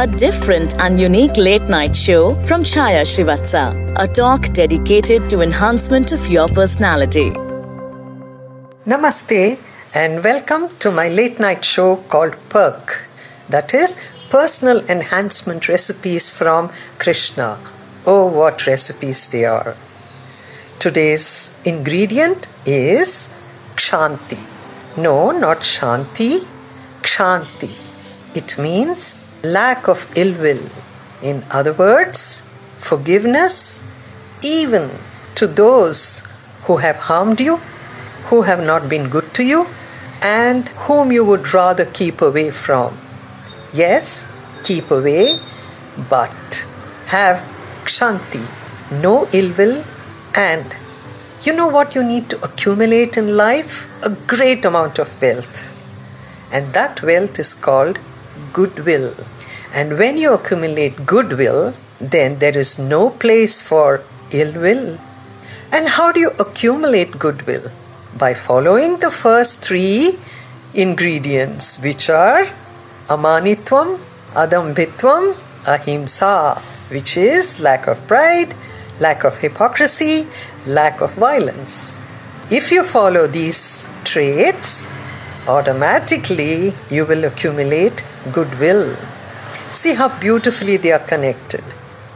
a different and unique late night show from Chaya Srivatsa, a talk dedicated to enhancement of your personality. Namaste and welcome to my late night show called Perk. That is personal enhancement recipes from Krishna. Oh, what recipes they are! Today's ingredient is Kshanti. No, not Shanti, Kshanti. It means lack of ill will. In other words, forgiveness even to those who have harmed you, who have not been good to you, and whom you would rather keep away from. Yes, keep away, but have kshanti, no ill will, and you know what you need to accumulate in life? A great amount of wealth. And that wealth is called goodwill. And when you accumulate goodwill, then there is no place for ill will. And how do you accumulate goodwill? By following the first three ingredients, which are amanitvam, adambhitvam, ahimsa, which is lack of pride, lack of hypocrisy, lack of violence. If you follow these traits, automatically you will accumulate goodwill. See how beautifully they are connected.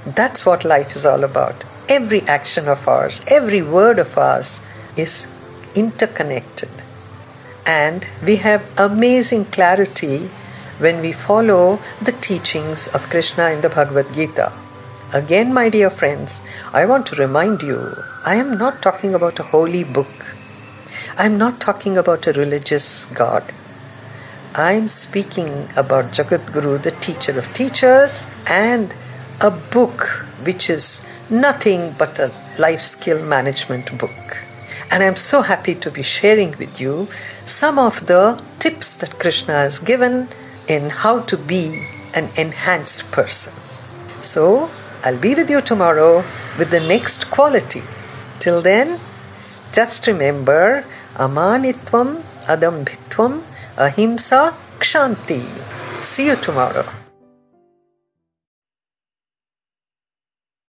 That's what life is all about. Every action of ours, every word of ours is interconnected. And we have amazing clarity when we follow the teachings of Krishna in the Bhagavad Gita. Again, my dear friends, I want to remind you I am not talking about a holy book. I'm not talking about a religious God. I'm speaking about Jagat Guru, the teacher of teachers, and a book which is nothing but a life skill management book. And I'm so happy to be sharing with you some of the tips that Krishna has given in how to be an enhanced person. So, I'll be with you tomorrow with the next quality. Till then, just remember Amanitvam, Adambhitvam, Ahimsa, Kshanti. See you tomorrow.